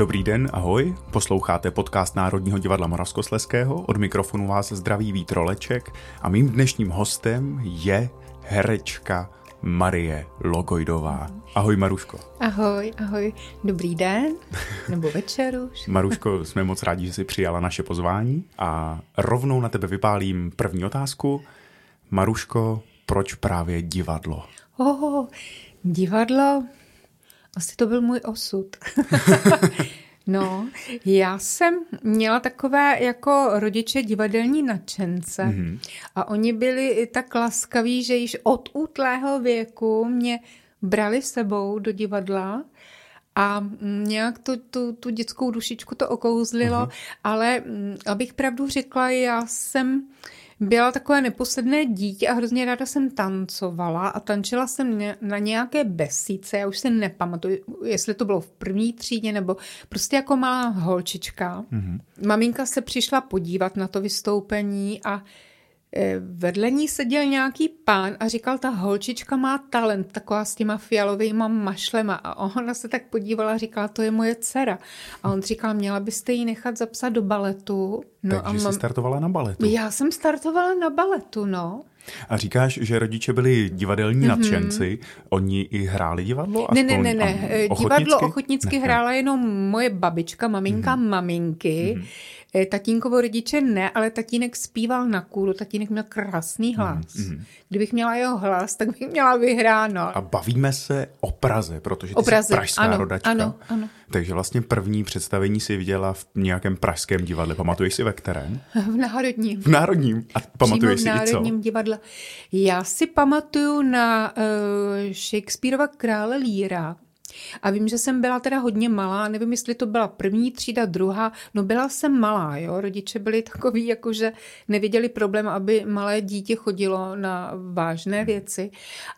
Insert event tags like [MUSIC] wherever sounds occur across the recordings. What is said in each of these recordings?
Dobrý den, ahoj. Posloucháte podcast Národního divadla Moravskosleského. Od mikrofonu vás zdraví Vítroleček a mým dnešním hostem je herečka Marie Logojdová. Ahoj Maruško. Ahoj, ahoj. Dobrý den, nebo večer už. [LAUGHS] Maruško, jsme moc rádi, že jsi přijala naše pozvání a rovnou na tebe vypálím první otázku. Maruško, proč právě divadlo? Oh, divadlo, asi to byl můj osud. [LAUGHS] no, já jsem měla takové jako rodiče divadelní nadšence mm-hmm. a oni byli tak laskaví, že již od útlého věku mě brali sebou do divadla a nějak tu, tu, tu dětskou dušičku to okouzlilo, uh-huh. ale abych pravdu řekla, já jsem byla takové neposledné dítě a hrozně ráda jsem tancovala a tančila jsem na nějaké besíce, já už se nepamatuju, jestli to bylo v první třídě nebo prostě jako malá holčička. Mm-hmm. Maminka se přišla podívat na to vystoupení a vedle ní seděl nějaký pán a říkal, ta holčička má talent, taková s těma fialovými mašlema. A ona se tak podívala a říkala, to je moje dcera. A on říkal, měla byste ji nechat zapsat do baletu. No Takže a mám... jsi startovala na baletu. Já jsem startovala na baletu, no. A říkáš, že rodiče byli divadelní mm-hmm. nadšenci, oni i hráli divadlo? Ne, ne, ne, ne. Ochotnicky? Divadlo ochotnicky ne, hrála jenom moje babička, maminka, mm-hmm. maminky. Mm-hmm. Tatínkovo rodiče ne, ale tatínek zpíval na kůru, tatínek měl krásný hlas. Mm-hmm. Kdybych měla jeho hlas, tak bych měla vyhráno. A bavíme se o Praze, protože ty o Praze. jsi pražská ano, rodačka. Ano, ano. Takže vlastně první představení si viděla v nějakém pražském divadle. Pamatuješ si ve kterém? V Národním. V Národním. A pamatuješ Přímo si v Národním i co? divadle. Já si pamatuju na uh, Shakespeareova krále Líra. A vím, že jsem byla teda hodně malá, nevím, jestli to byla první třída, druhá, no byla jsem malá, jo, rodiče byli takový, jakože neviděli problém, aby malé dítě chodilo na vážné věci.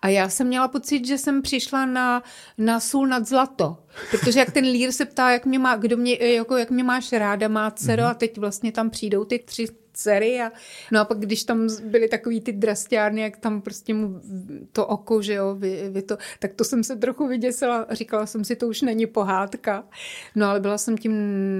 A já jsem měla pocit, že jsem přišla na, na sůl nad zlato, protože jak ten lír se ptá, jak mě má, kdo mě, jako, jak mě máš ráda, má dcero, mm-hmm. a teď vlastně tam přijdou ty tři dcery a no a pak když tam byly takový ty drastiárny, jak tam prostě mu to oko, že jo, vy, vy to, tak to jsem se trochu vyděsila, říkala jsem si, to už není pohádka. No ale byla jsem tím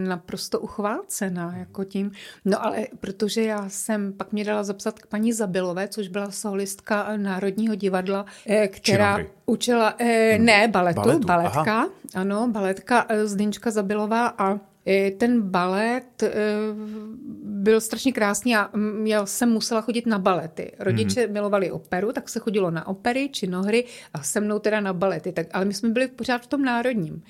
naprosto uchvácená, jako tím. No ale protože já jsem, pak mě dala zapsat k paní Zabilové, což byla solistka Národního divadla, eh, která Činohry. učila, eh, ne, baletu, baletu baletka, aha. ano, baletka eh, Zdenčka Zabilová a ten balet eh, byl strašně krásný a já jsem musela chodit na balety. Rodiče mm. milovali operu, tak se chodilo na opery či nohry a se mnou teda na balety. Tak, ale my jsme byli pořád v tom národním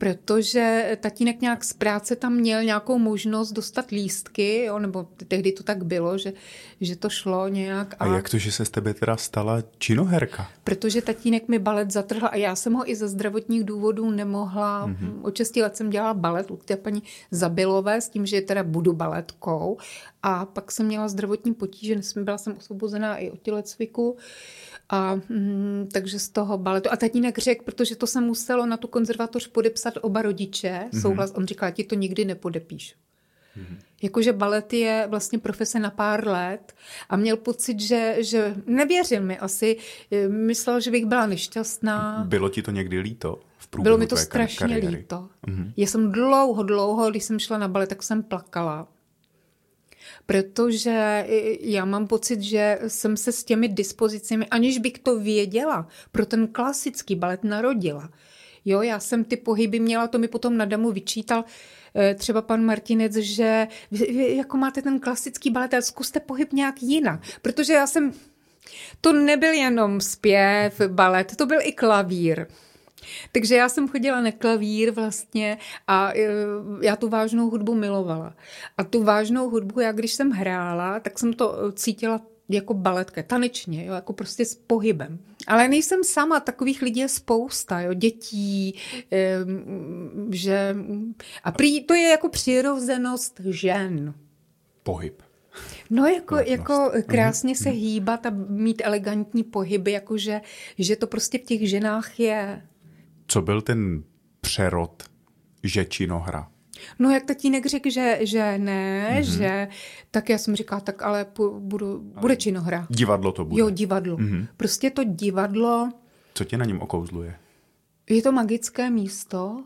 protože tatínek nějak z práce tam měl nějakou možnost dostat lístky, jo, nebo tehdy to tak bylo, že, že to šlo nějak. A... a jak to, že se z tebe teda stala činoherka? Protože tatínek mi balet zatrhl a já jsem ho i ze zdravotních důvodů nemohla. Mm-hmm. Od 6 let jsem dělala balet u té paní Zabilové s tím, že teda budu baletkou. A pak jsem měla zdravotní potíže, byla jsem osvobozená i od tělecviku. A mm, takže z toho baletu. A tatínek řekl, protože to se muselo na tu konzervatoř podepsat oba rodiče, mm-hmm. souhlas, on říkal, ti to nikdy nepodepíš. Mm-hmm. Jakože balet je vlastně profese na pár let a měl pocit, že, že nevěřil mi asi, myslel, že bych byla nešťastná. Bylo ti to někdy líto? V Bylo mi to strašně kariéry? líto. Mm-hmm. Já jsem dlouho, dlouho, když jsem šla na balet, tak jsem plakala protože já mám pocit, že jsem se s těmi dispozicemi, aniž bych to věděla, pro ten klasický balet narodila. Jo, já jsem ty pohyby měla, to mi potom na damu vyčítal eh, třeba pan Martinec, že vy, jako máte ten klasický balet, ale zkuste pohyb nějak jinak. Protože já jsem, to nebyl jenom zpěv, balet, to byl i klavír. Takže já jsem chodila na klavír vlastně a e, já tu vážnou hudbu milovala. A tu vážnou hudbu, já když jsem hrála, tak jsem to e, cítila jako baletka, tanečně, jo, jako prostě s pohybem. Ale nejsem sama, takových lidí je spousta, jo, dětí, že... A prý, to je jako přirozenost žen. Pohyb. No jako, jako krásně se mhm. hýbat a mít elegantní pohyby, jakože že to prostě v těch ženách je. Co byl ten přerod žečinohra? No jak tatínek řekl, že, že ne, mm-hmm. že tak já jsem říkala, tak ale budu, bude činohra. Divadlo to bude. Jo, divadlo. Mm-hmm. Prostě to divadlo... Co tě na něm okouzluje? Je to magické místo.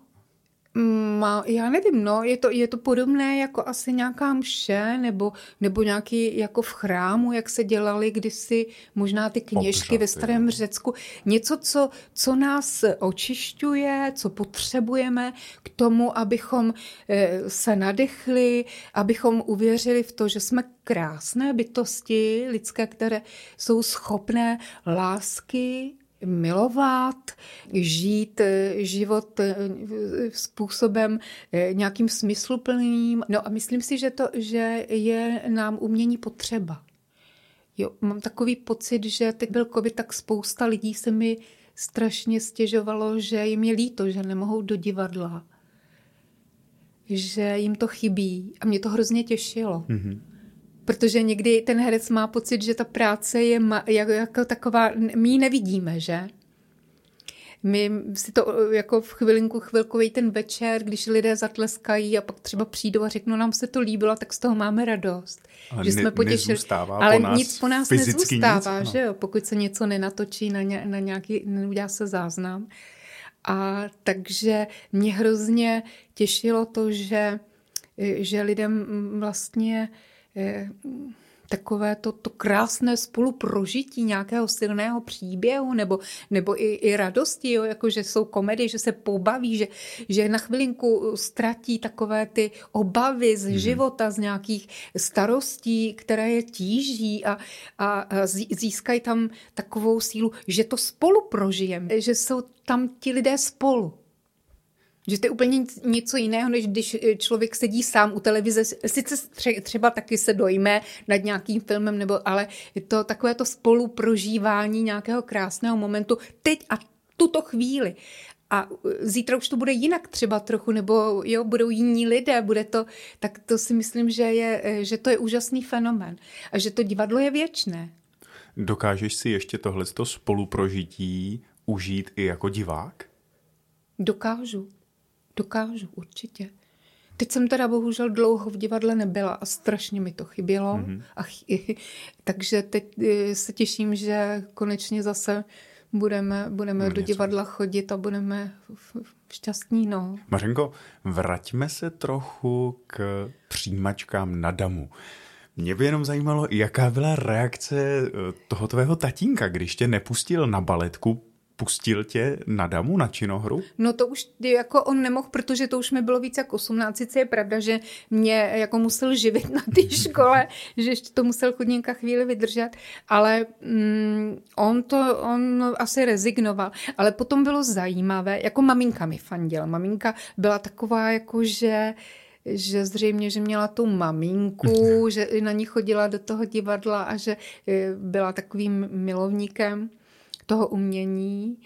Má, já nevím, no, je to, je to podobné jako asi nějaká mše, nebo, nebo nějaký jako v chrámu, jak se dělali kdysi možná ty kněžky Obřad, ve starém Řecku. Něco, co, co nás očišťuje, co potřebujeme k tomu, abychom eh, se nadechli, abychom uvěřili v to, že jsme krásné bytosti lidské, které jsou schopné lásky, milovat, žít eh, život eh, způsobem eh, nějakým smysluplným. No a myslím si, že, to, že je nám umění potřeba. Jo, mám takový pocit, že teď byl covid, tak spousta lidí se mi strašně stěžovalo, že jim je líto, že nemohou do divadla. Že jim to chybí. A mě to hrozně těšilo. Mm-hmm. Protože někdy ten herec má pocit, že ta práce je jako taková, my ji nevidíme, že? My si to jako v chvilinku, chvilkový ten večer, když lidé zatleskají a pak třeba přijdou a řeknou, nám se to líbilo, tak z toho máme radost. Ale že jsme potěšili. Ale po nás nic po nás nezůstává, nic, no. že jo? Pokud se něco nenatočí na, ně, na nějaký, neudělá se záznam. A takže mě hrozně těšilo to, že, že lidem vlastně takové to, to krásné spoluprožití nějakého silného příběhu nebo, nebo i, i radosti, jo, jako že jsou komedie, že se pobaví, že, že na chvilinku ztratí takové ty obavy z hmm. života, z nějakých starostí, které je tíží a, a získají tam takovou sílu, že to spolu prožijeme, že jsou tam ti lidé spolu. Že to je úplně něco jiného, než když eh, člověk sedí sám u televize. Sice třeba taky se dojme nad nějakým filmem, nebo, ale je to takové to spoluprožívání nějakého krásného momentu teď a tuto chvíli. A eh, zítra už to bude jinak třeba trochu, nebo jo, budou jiní lidé, bude to, tak to si myslím, že, je, eh, že to je úžasný fenomén. A že to divadlo je věčné. Dokážeš si ještě tohle spoluprožití užít i jako divák? Dokážu. Dokážu, určitě. Teď jsem teda bohužel dlouho v divadle nebyla a strašně mi to chybělo. Mm-hmm. A ch- [LAUGHS] takže teď eh, se těším, že konečně zase budeme, budeme do divadla chodit a budeme šťastní. No. Mařenko, vraťme se trochu k přijímačkám na damu. Mě by jenom zajímalo, jaká byla reakce eh, toho tvého tatínka, když tě nepustil na baletku pustil tě na damu, na činohru? No to už jako on nemohl, protože to už mi bylo víc jak 18. Sice je pravda, že mě jako musel živit na té [LAUGHS] škole, že ještě to musel chodníka chvíli vydržet, ale mm, on to, on asi rezignoval. Ale potom bylo zajímavé, jako maminka mi fandila. Maminka byla taková jako, že že zřejmě, že měla tu maminku, [LAUGHS] že na ní chodila do toho divadla a že eh, byla takovým milovníkem toho umění.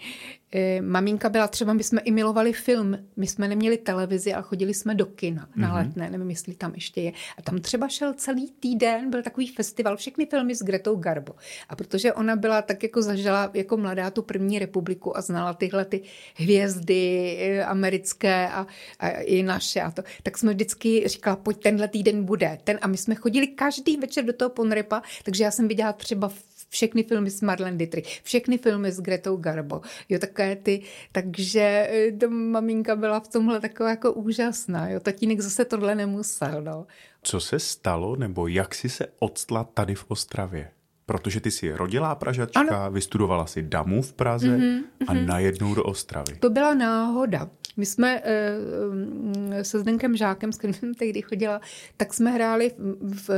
Eh, maminka byla třeba, my jsme i milovali film, my jsme neměli televizi a chodili jsme do kina mm-hmm. na mhm. letné, nevím, jestli tam ještě je. A tam třeba šel celý týden, byl takový festival, všechny filmy s Gretou Garbo. A protože ona byla tak jako zažila jako mladá tu první republiku a znala tyhle ty hvězdy eh, americké a, a i naše a to, tak jsme vždycky říkala, pojď tenhle týden bude ten. A my jsme chodili každý večer do toho Ponrepa, takže já jsem viděla třeba všechny filmy s Marlene Dietrich, všechny filmy s Gretou Garbo, jo, také ty, takže eh, to maminka byla v tomhle taková jako úžasná, jo, tatínek zase tohle nemusel, no. Co se stalo, nebo jak si se odstla tady v Ostravě? Protože ty jsi rodilá Pražačka, ano. vystudovala si damu v Praze mm-hmm, a mm-hmm. najednou do Ostravy. To byla náhoda. My jsme e, se Zdenkem Žákem, s kterým jsem tehdy chodila, tak jsme hráli v,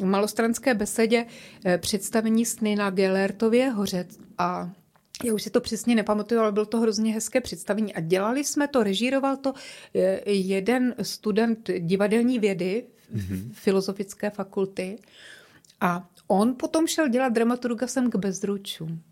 v malostranské besedě e, představení sny na Gellertově hoře a já už si to přesně nepamatuju, ale bylo to hrozně hezké představení. A dělali jsme to, režíroval to jeden student divadelní vědy, mm-hmm. filozofické fakulty. A on potom šel dělat dramaturga sem k bezručům.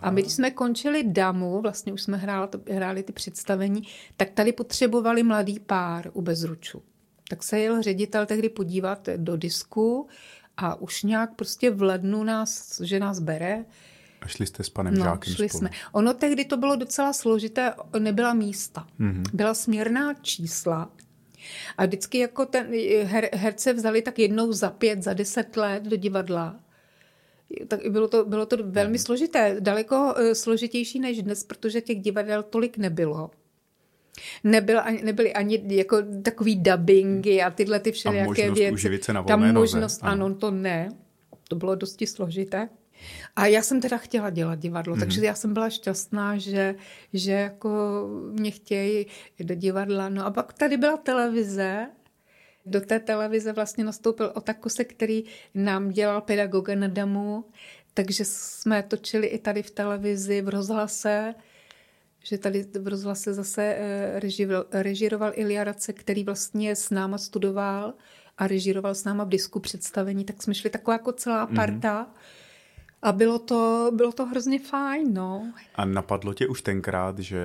A my, když jsme končili damu, vlastně už jsme hráli, hráli ty představení, tak tady potřebovali mladý pár u bezručů. Tak se jel ředitel tehdy podívat do disku a už nějak prostě v lednu nás, že nás bere. A šli jste s panem no, Žákem šli spolu. jsme. Ono tehdy to bylo docela složité, nebyla místa. Mm-hmm. Byla směrná čísla. A vždycky jako ten her, herce vzali tak jednou za pět, za deset let do divadla tak bylo to, bylo to velmi hmm. složité, daleko uh, složitější než dnes, protože těch divadel tolik nebylo. Nebyl ani, nebyly ani jako takový dubbingy a tyhle ty všelijaké věci. se na Tam možnost, ano. ano, to ne. To bylo dosti složité. A já jsem teda chtěla dělat divadlo, mm. takže já jsem byla šťastná, že, že jako mě chtějí do divadla. No a pak tady byla televize, do té televize vlastně nastoupil Otakuse, který nám dělal pedagoga na damu, takže jsme točili i tady v televizi, v rozhlase, že tady v rozhlase zase eh, režiroval, režiroval Ilja Race, který vlastně s náma studoval a režiroval s náma v disku představení, tak jsme šli taková jako celá mhm. parta. Mm-hmm a bylo to, bylo to hrozně fajn, no. A napadlo tě už tenkrát, že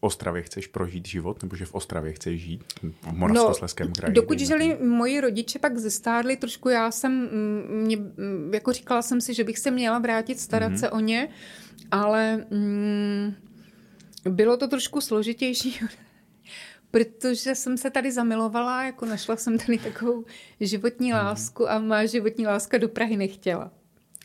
Ostravě chceš prožít život, nebo že v Ostravě chceš žít, v Moravskoslezském no, kraji? Dokud žili moji rodiče, pak zestárli trošku, já jsem, mm, mě, mm, jako říkala jsem si, že bych se měla vrátit, starat mm-hmm. se o ně, ale mm, bylo to trošku složitější, [LAUGHS] protože jsem se tady zamilovala, jako našla jsem tady takovou životní mm-hmm. lásku a má životní láska do Prahy nechtěla.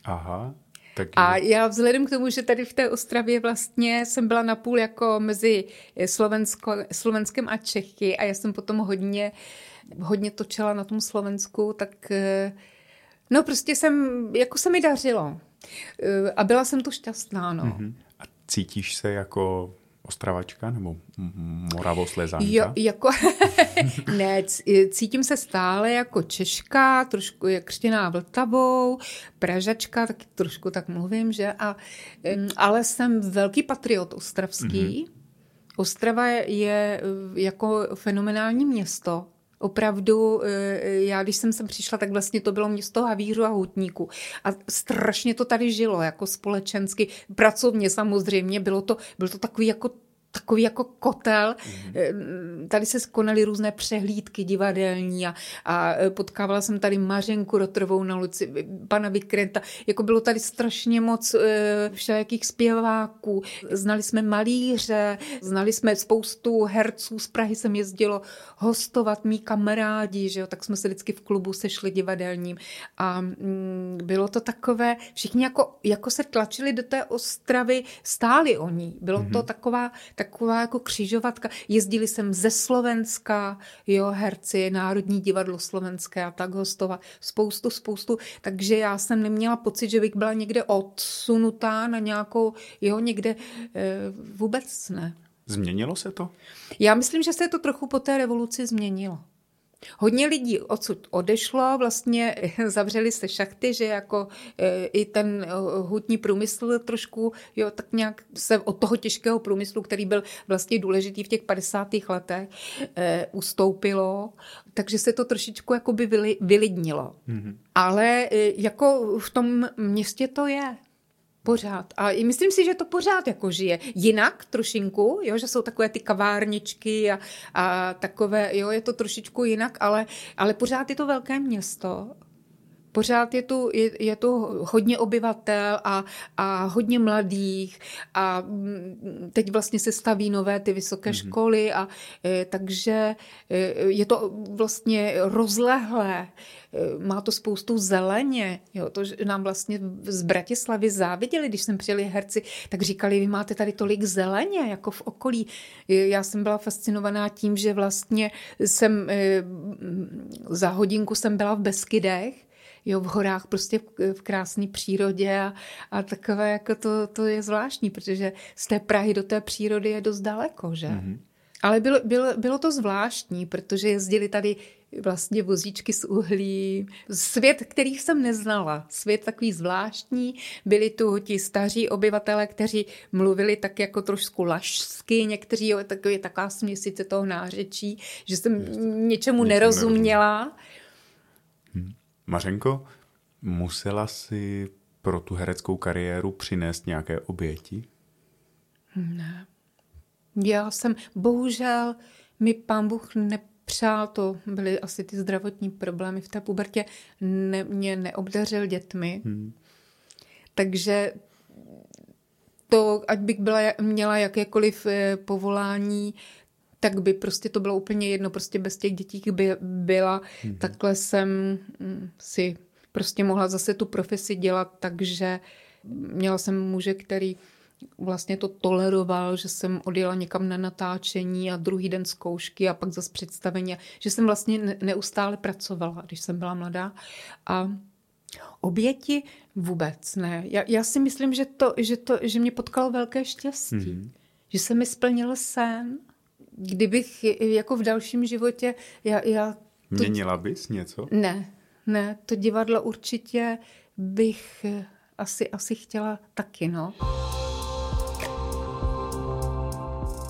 Aha. Tak a já vzhledem k tomu, že tady v té Ostravě vlastně jsem byla napůl jako mezi Slovensko, Slovenskem a Čechy a já jsem potom hodně, hodně točila na tom Slovensku, tak eh, no prostě jsem, jako se mi dařilo. Eh, a byla jsem tu šťastná, no. Uh-huh. A cítíš se jako Ostravačka nebo Moravoslezánka? Jo, jako, [LAUGHS] ne, cítím se stále jako Češka, trošku je křtěná Vltavou, Pražačka, tak trošku tak mluvím, že? A, ale jsem velký patriot ostravský. Mm-hmm. Ostrava je jako fenomenální město. Opravdu, e, já když jsem sem přišla, tak vlastně to bylo město Havířu a Hutníku. A strašně to tady žilo, jako společensky, pracovně samozřejmě, bylo to, byl to takový jako takový jako kotel. Mm-hmm. Tady se skonaly různé přehlídky divadelní a, a potkávala jsem tady Mařenku Rotrovou na ulici, pana Vikrenta. Jako bylo tady strašně moc e, všelijakých zpěváků. Znali jsme malíře, znali jsme spoustu herců. Z Prahy jsem jezdilo hostovat mý kamarádi, že jo, tak jsme se vždycky v klubu sešli divadelním. A mm, bylo to takové, všichni jako, jako se tlačili do té Ostravy, stáli oni. Bylo mm-hmm. to mhm. taková, tak taková jako křižovatka. Jezdili jsem ze Slovenska, jo, herci, Národní divadlo slovenské a tak hostovat. Spoustu, spoustu. Takže já jsem neměla pocit, že bych byla někde odsunutá na nějakou, jo, někde e, vůbec ne. Změnilo se to? Já myslím, že se to trochu po té revoluci změnilo. Hodně lidí odsud odešlo, vlastně [LAUGHS] zavřeli se šachty, že jako e, i ten e, hutní průmysl trošku, jo, tak nějak se od toho těžkého průmyslu, který byl vlastně důležitý v těch 50. letech, e, ustoupilo, takže se to trošičku jakoby vylidnilo. Mm-hmm. Ale jako v tom městě to je. Pořád. A myslím si, že to pořád jako žije. Jinak trošinku, jo, že jsou takové ty kavárničky a, a takové, jo, je to trošičku jinak, ale, ale pořád je to velké město pořád je tu, je, je tu hodně obyvatel a, a hodně mladých a mm, teď vlastně se staví nové ty vysoké mm-hmm. školy a e, takže e, je to vlastně rozlehlé, e, má to spoustu zeleně, jo, to nám vlastně z Bratislavy záviděli, když jsem přijeli herci, tak říkali, vy máte tady tolik zeleně, jako v okolí. E, já jsem byla fascinovaná tím, že vlastně jsem e, za hodinku jsem byla v Beskydech jo, v horách, prostě v, v krásné přírodě a, a takové, jako to, to je zvláštní, protože z té Prahy do té přírody je dost daleko, že? Mm-hmm. Ale bylo, bylo, bylo to zvláštní, protože jezdili tady vlastně vozíčky z uhlí. Svět, který jsem neznala. Svět takový zvláštní. Byli tu ti staří obyvatele, kteří mluvili tak jako trošku lašsky, někteří jo, takový, taková směsice toho nářečí, že jsem něčemu nerozuměla. Mařenko, musela si pro tu hereckou kariéru přinést nějaké oběti? Ne. Já jsem, bohužel, mi pán Bůh nepřál to, byly asi ty zdravotní problémy v té pubertě, ne, mě neobdařil dětmi. Hmm. Takže to, ať bych byla, měla jakékoliv eh, povolání, tak by prostě to bylo úplně jedno, prostě bez těch dětí by byla. Mm-hmm. Takhle jsem mm, si prostě mohla zase tu profesi dělat, takže měla jsem muže, který vlastně to toleroval, že jsem odjela někam na natáčení a druhý den zkoušky a pak zase představení, že jsem vlastně neustále pracovala, když jsem byla mladá. A oběti vůbec ne. Já, já si myslím, že, to, že, to, že mě potkalo velké štěstí. Mm-hmm. Že se mi splnil sen. Kdybych jako v dalším životě, já, já to... Měnila bys něco? Ne, ne, to divadlo určitě bych asi, asi chtěla taky, no.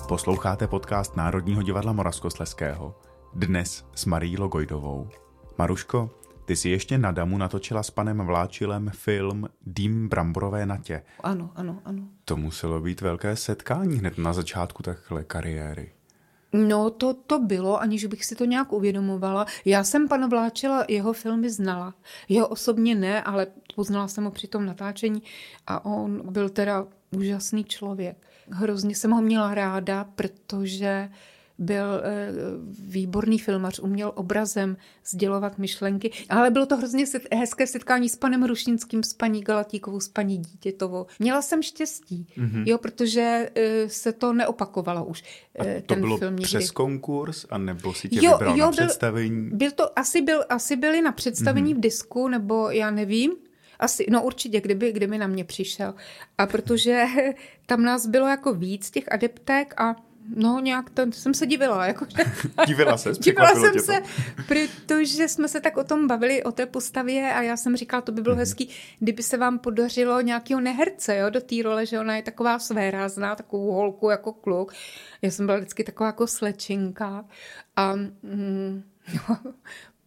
Posloucháte podcast Národního divadla Moravskosleského. Dnes s Marí Logojdovou. Maruško, ty si ještě na Damu natočila s panem Vláčilem film Dým bramborové natě. Ano, ano, ano. To muselo být velké setkání hned na začátku takhle kariéry. No, to, to bylo, aniž bych si to nějak uvědomovala. Já jsem pana Vláčela, jeho filmy znala. Jeho osobně ne, ale poznala jsem ho při tom natáčení a on byl teda úžasný člověk. Hrozně jsem ho měla ráda, protože byl eh, výborný filmař, uměl obrazem sdělovat myšlenky, ale bylo to hrozně hezké setkání s panem Rušinským, s paní Galatíkovou, s paní Dítětovou. Měla jsem štěstí, mm-hmm. jo, protože eh, se to neopakovalo už. A eh, to ten bylo film přes někdy. konkurs, anebo si tě jo, vybral jo, na byl, představení? Byl to, asi, byl, asi byli na představení mm-hmm. v disku, nebo já nevím, asi, no určitě, kdyby, kdyby na mě přišel. A protože [LAUGHS] tam nás bylo jako víc těch adeptek a No, nějak to, jsem se divila. Jako, [LAUGHS] divila se? [LAUGHS] Divila jsem to. se, protože jsme se tak o tom bavili, o té postavě a já jsem říkala, to by bylo mm-hmm. hezký, kdyby se vám podařilo nějakého neherce jo, do té role, že ona je taková svérázná, takovou holku jako kluk. Já jsem byla vždycky taková jako slečinka a mm, [LAUGHS] no,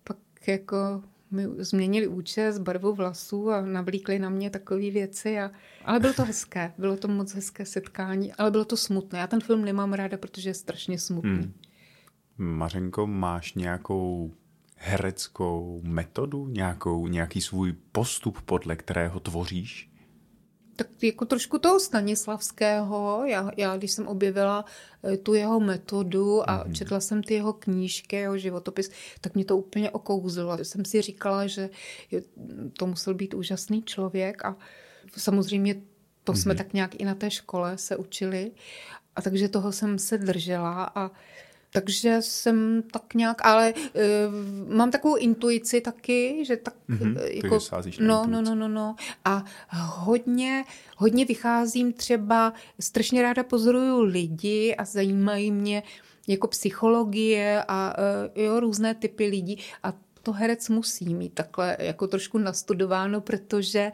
pak jako mi změnili účes, barvu vlasů a navlíkli na mě takové věci. A, ale bylo to hezké, bylo to moc hezké setkání, ale bylo to smutné. Já ten film nemám ráda, protože je strašně smutný. Hmm. Mařenko, máš nějakou hereckou metodu, nějakou, nějaký svůj postup, podle kterého tvoříš? Tak jako trošku toho Stanislavského. Já, já když jsem objevila eh, tu jeho metodu a mm-hmm. četla jsem ty jeho knížky, jeho životopis, tak mě to úplně okouzilo. Jsem si říkala, že to musel být úžasný člověk a samozřejmě to mm-hmm. jsme mhm. tak nějak i na té škole se učili. A takže toho jsem se držela a takže jsem tak nějak, ale uh, mám takovou intuici taky, že tak mm-hmm, jako, no, no, no, no, no. A hodně, hodně vycházím třeba, strašně ráda pozoruju lidi a zajímají mě jako psychologie a uh, jo, různé typy lidí a to herec musí mít takhle jako trošku nastudováno, protože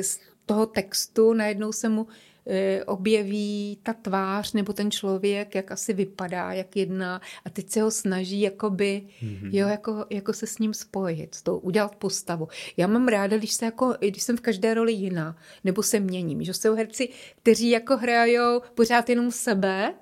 z toho textu najednou se mu objeví ta tvář nebo ten člověk, jak asi vypadá, jak jedná a teď se ho snaží jakoby, mm-hmm. jo, jako, jako se s ním spojit, to udělat postavu. Já mám ráda, když, se jako, když jsem v každé roli jiná, nebo se měním, že jsou herci, kteří jako hrajou pořád jenom sebe,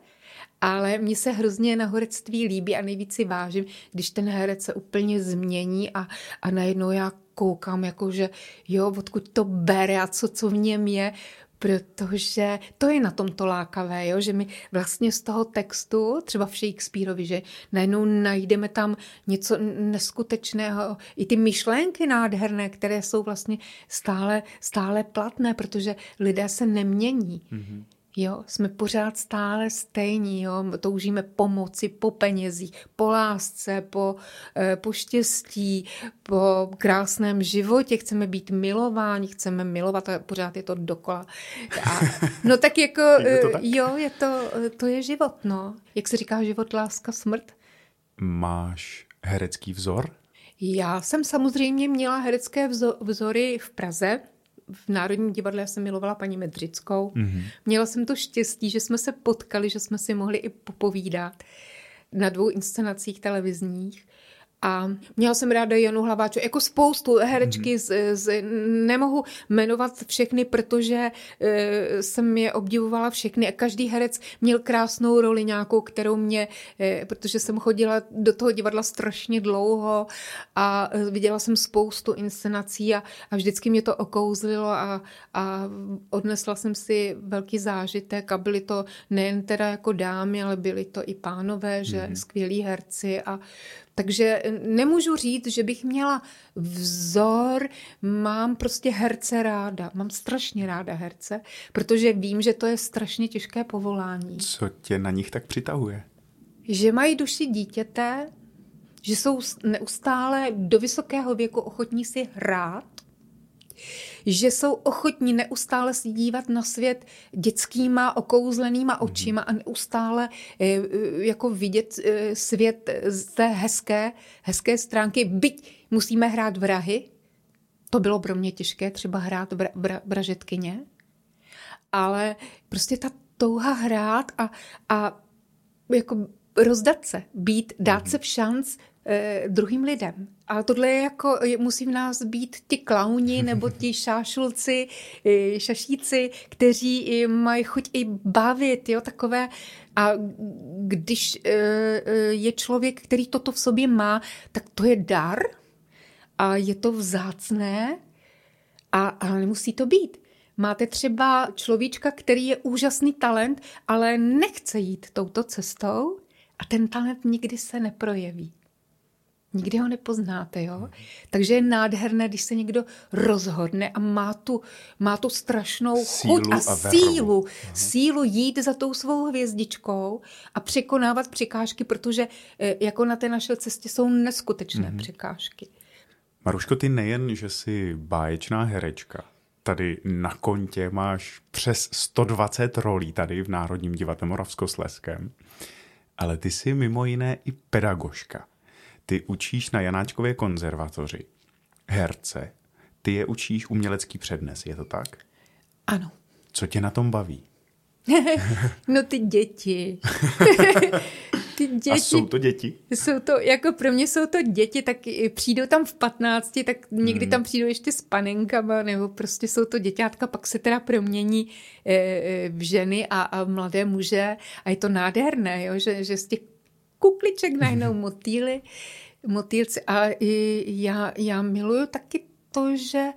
ale mně se hrozně na horectví líbí a nejvíc si vážím, když ten herec se úplně změní a, a najednou já koukám, jako že jo, odkud to bere a co, co v něm je, protože to je na tom to lákavé, jo? že my vlastně z toho textu, třeba v Shakespeareovi, že najednou najdeme tam něco neskutečného, i ty myšlenky nádherné, které jsou vlastně stále, stále platné, protože lidé se nemění. Mm-hmm. Jo, jsme pořád stále stejní, jo, toužíme pomoci po penězích, po lásce, po, eh, po štěstí, po krásném životě, chceme být milováni, chceme milovat a pořád je to dokola. A, no tak jako, [LAUGHS] je to tak? Eh, jo, je to, to je život, no. Jak se říká život, láska, smrt? Máš herecký vzor? Já jsem samozřejmě měla herecké vzory v Praze, v Národním divadle jsem milovala paní Medřickou. Mm-hmm. Měla jsem to štěstí, že jsme se potkali, že jsme si mohli i popovídat na dvou inscenacích televizních. A měla jsem ráda Janu Hlaváču, jako spoustu herečky, mm-hmm. z, z, nemohu jmenovat všechny, protože e, jsem je obdivovala všechny a každý herec měl krásnou roli nějakou, kterou mě, e, protože jsem chodila do toho divadla strašně dlouho a e, viděla jsem spoustu inscenací a, a vždycky mě to okouzlilo a, a odnesla jsem si velký zážitek a byly to nejen teda jako dámy, ale byly to i pánové, že mm-hmm. skvělí herci a Takže nemůžu říct, že bych měla vzor, mám prostě herce ráda, mám strašně ráda herce, protože vím, že to je strašně těžké povolání. Co tě na nich tak přitahuje? Že mají duši dítěte, že jsou neustále do vysokého věku ochotní si hrát, že jsou ochotní neustále si dívat na svět dětskýma okouzlenýma mhm. očima a neustále eh, eh, jako vidět eh, svět z té hezké, hezké stránky. Byť musíme hrát vrahy, to bylo pro mě těžké třeba hrát bra, bra, bražetkyně, ale prostě ta touha hrát a, a jako rozdat se, být, dát mhm. se v šanc eh, druhým lidem. A tohle je jako, musí v nás být ti klauni [LAUGHS] nebo ti šášulci, eh, šašíci, kteří eh, mají chuť i bavit, jo, takové. A když eh, je člověk, který toto v sobě má, tak to je dar a je to vzácné, a, ale nemusí to být. Máte třeba človíčka, který je úžasný talent, ale nechce jít touto cestou a ten talent nikdy se neprojeví. Nikdy ho nepoznáte, jo? Takže je nádherné, když se někdo rozhodne a má tu, má tu strašnou sílu chuť a, a sílu, Aha. sílu jít za tou svou hvězdičkou a překonávat překážky, protože eh, jako na té naše cestě jsou neskutečné mm-hmm. překážky. Maruško, ty nejen, že jsi báječná herečka, tady na kontě máš přes 120 rolí tady v Národním divadle Moravskosleském, ale ty jsi mimo jiné i pedagožka. Ty učíš na Janáčkově konzervatoři herce, ty je učíš umělecký přednes, je to tak? Ano. Co tě na tom baví? [LAUGHS] no ty děti. [LAUGHS] ty děti. A jsou to děti? Jsou to, jako pro mě jsou to děti, tak přijdou tam v 15, tak někdy hmm. tam přijdou ještě s panenkama, nebo prostě jsou to děťátka, pak se teda promění e, e, v ženy a, a mladé muže a je to nádherné, jo, že, že z těch kukliček najednou motýly, motýlci. A já, já miluju taky to, že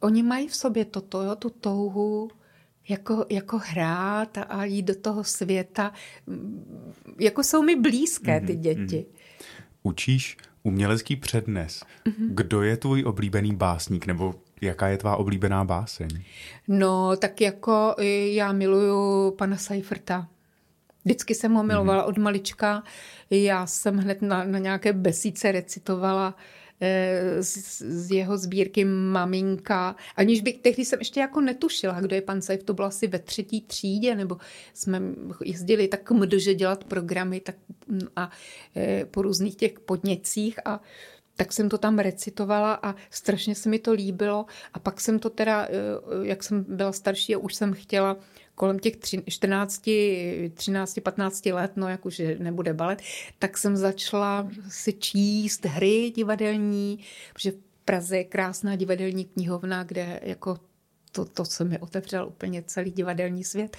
oni mají v sobě toto, jo, tu touhu jako, jako hrát a, a jít do toho světa. Jako jsou mi blízké ty mhm, děti. Mm-hmm. Učíš umělecký přednes. Mm-hmm. Kdo je tvůj oblíbený básník nebo jaká je tvá oblíbená báseň? No, tak jako já miluju pana Seiferta. Vždycky jsem ho milovala mm-hmm. od malička. Já jsem hned na, na nějaké besíce recitovala eh, z, z jeho sbírky Maminka, aniž bych, tehdy jsem ještě jako netušila, kdo je pan Saif, to bylo asi ve třetí třídě, nebo jsme jezdili tak mdže dělat programy tak, mm, a e, po různých těch podněcích a tak jsem to tam recitovala a strašně se mi to líbilo a pak jsem to teda, eh, jak jsem byla starší a už jsem chtěla kolem těch 14, 13, 15 let, no jak už nebude balet, tak jsem začala si číst hry divadelní, protože v Praze je krásná divadelní knihovna, kde jako to, to se mi otevřel úplně celý divadelní svět.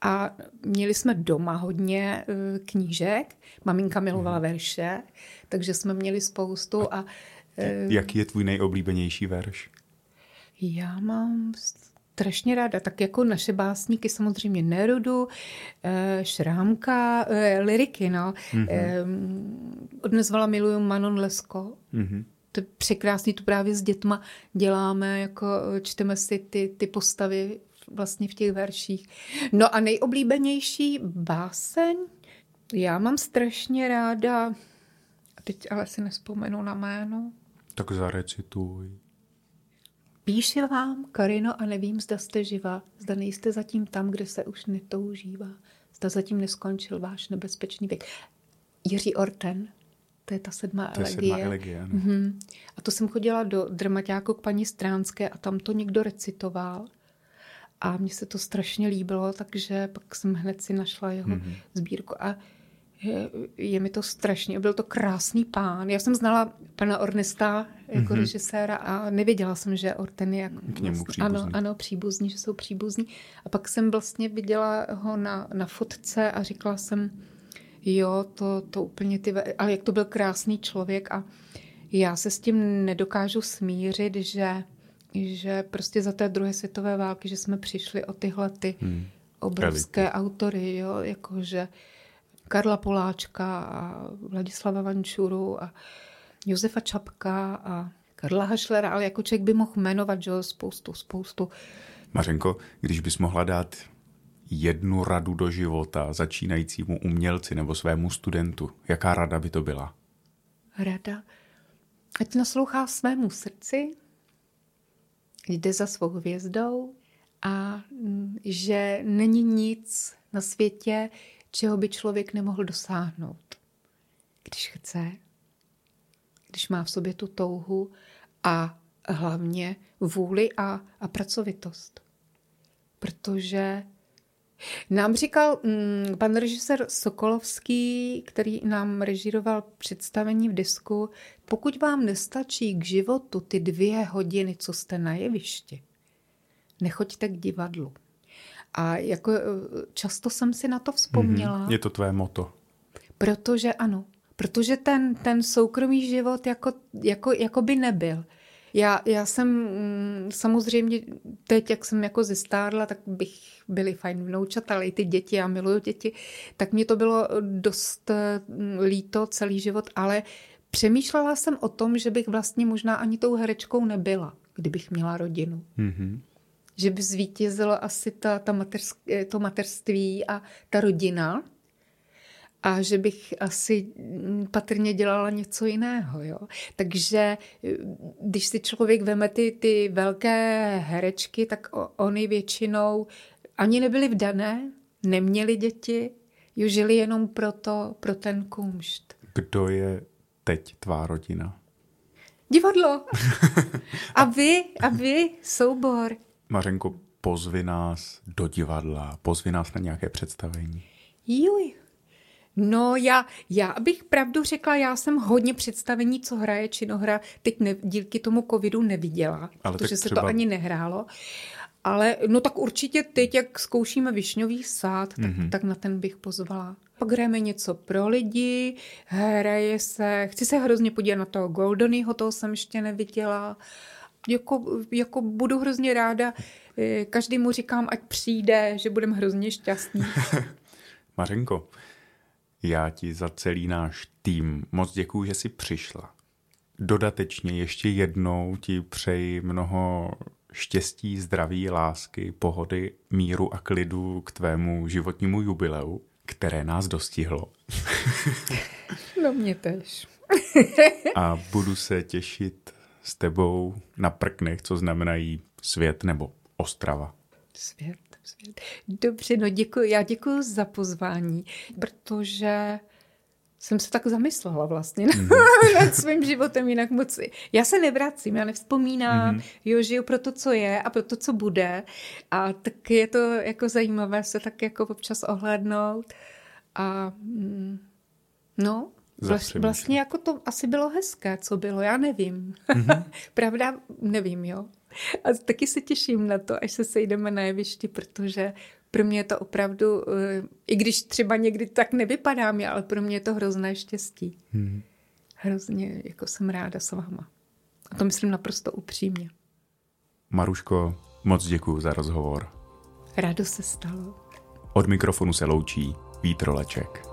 A měli jsme doma hodně uh, knížek. Maminka milovala mhm. verše, takže jsme měli spoustu. A, uh, Jaký je tvůj nejoblíbenější verš? Já mám strašně ráda, tak jako naše básníky, samozřejmě Nerudu, eh, Šrámka, eh, liriky, no. Mm-hmm. Odnezvala miluju Manon Lesko. Mm-hmm. To je překrásný, tu právě s dětma děláme, jako čteme si ty, ty postavy vlastně v těch verších. No a nejoblíbenější báseň, já mám strašně ráda, a teď ale si nespomenu na jméno. Tak zarecituj. Píši vám, Karino, a nevím, zda jste živá, zda nejste zatím tam, kde se už netoužívá, zda zatím neskončil váš nebezpečný věk. Jiří Orten, to je ta sedmá to elegie. Sedmá elegie ano. Mm-hmm. A to jsem chodila do dramaťáku k paní Stránské a tam to někdo recitoval. A mně se to strašně líbilo, takže pak jsem hned si našla jeho mm-hmm. sbírku. A je, je mi to strašně, byl to krásný pán. Já jsem znala pana Ornesta jako mm-hmm. režiséra a nevěděla jsem, že Orten je jako, K němu vlastně, ano, ano, příbuzní, že jsou příbuzní. A pak jsem vlastně viděla ho na, na fotce a říkala jsem, jo, to, to úplně ty, ale jak to byl krásný člověk a já se s tím nedokážu smířit, že, že prostě za té druhé světové války, že jsme přišli o tyhle ty hmm. obrovské Reality. autory, jo, jakože Karla Poláčka a Vladislava Vančuru a Josefa Čapka a Karla Hašlera, ale jako člověk by mohl jmenovat, že spoustu, spoustu. Mařenko, když bys mohla dát jednu radu do života začínajícímu umělci nebo svému studentu, jaká rada by to byla? Rada? Ať naslouchá svému srdci, jde za svou hvězdou a mm, že není nic na světě, čeho by člověk nemohl dosáhnout, když chce, když má v sobě tu touhu a hlavně vůli a, a pracovitost. Protože nám říkal mm, pan režisér Sokolovský, který nám režíroval představení v disku, pokud vám nestačí k životu ty dvě hodiny, co jste na jevišti, nechoďte k divadlu. A jako eh, často jsem si na to vzpomněla. Mm-hmm. Je to tvé moto. Protože ano, protože ten, ten soukromý život jako, jako, jako by nebyl. Já, já jsem mm, samozřejmě teď, jak jsem jako zestárla, tak bych byly fajn vnoučata, ale i ty děti, já miluju děti, tak mě to bylo dost mm, líto celý život, ale přemýšlela jsem o tom, že bych vlastně možná ani tou herečkou nebyla, kdybych měla rodinu. Mm-hmm. Že by zvítězilo asi ta, ta matersk, to materství a ta rodina, a že bych asi patrně dělala něco jiného. Jo? Takže když si člověk veme ty, ty velké herečky, tak oni většinou ani nebyli vdané, neměli děti, jo, žili jenom proto, pro ten kumšt. Kdo je teď tvá rodina? Divadlo. a vy, a vy, soubor. Mařenko, pozvi nás do divadla, pozvi nás na nějaké představení. Juj, No já, já bych pravdu řekla, já jsem hodně představení, co hraje činohra, teď ne, díky tomu covidu neviděla, Ale protože třeba... se to ani nehrálo. Ale no tak určitě teď, jak zkoušíme Višňový sád, tak, mm-hmm. tak na ten bych pozvala. Pak hrajeme něco pro lidi, hraje se, chci se hrozně podívat na toho Goldonyho, toho jsem ještě neviděla. Jako, jako budu hrozně ráda, eh, každý mu říkám, ať přijde, že budeme hrozně šťastní. [LAUGHS] Mařenko, já ti za celý náš tým moc děkuji, že jsi přišla. Dodatečně ještě jednou ti přeji mnoho štěstí, zdraví, lásky, pohody, míru a klidu k tvému životnímu jubileu, které nás dostihlo. [LAUGHS] No mě tež. a budu se těšit s tebou na prknech, co znamenají svět nebo Ostrava. Svět svět. Dobře, no děkuji. Já děkuji za pozvání, protože jsem se tak zamyslela vlastně mm-hmm. [LAUGHS] nad svým životem jinak moc. Já se nevracím, já nevzpomínám, mm-hmm. jo, žiju pro to, co je a pro to, co bude. A tak je to jako zajímavé se tak jako občas ohlédnout. A mm, no, vlastně jako to asi bylo hezké, co bylo, já nevím. Mm-hmm. [LAUGHS] Pravda, nevím, jo. A taky se těším na to, až se sejdeme na jevišti, protože pro mě je to opravdu, eh, i když třeba někdy tak nevypadám, ale pro mě je to hrozné štěstí. Hmm. Hrozně, jako jsem ráda s váma. A to myslím naprosto upřímně. Maruško, moc děkuji za rozhovor. Rádo se stalo. Od mikrofonu se loučí Vítroleček.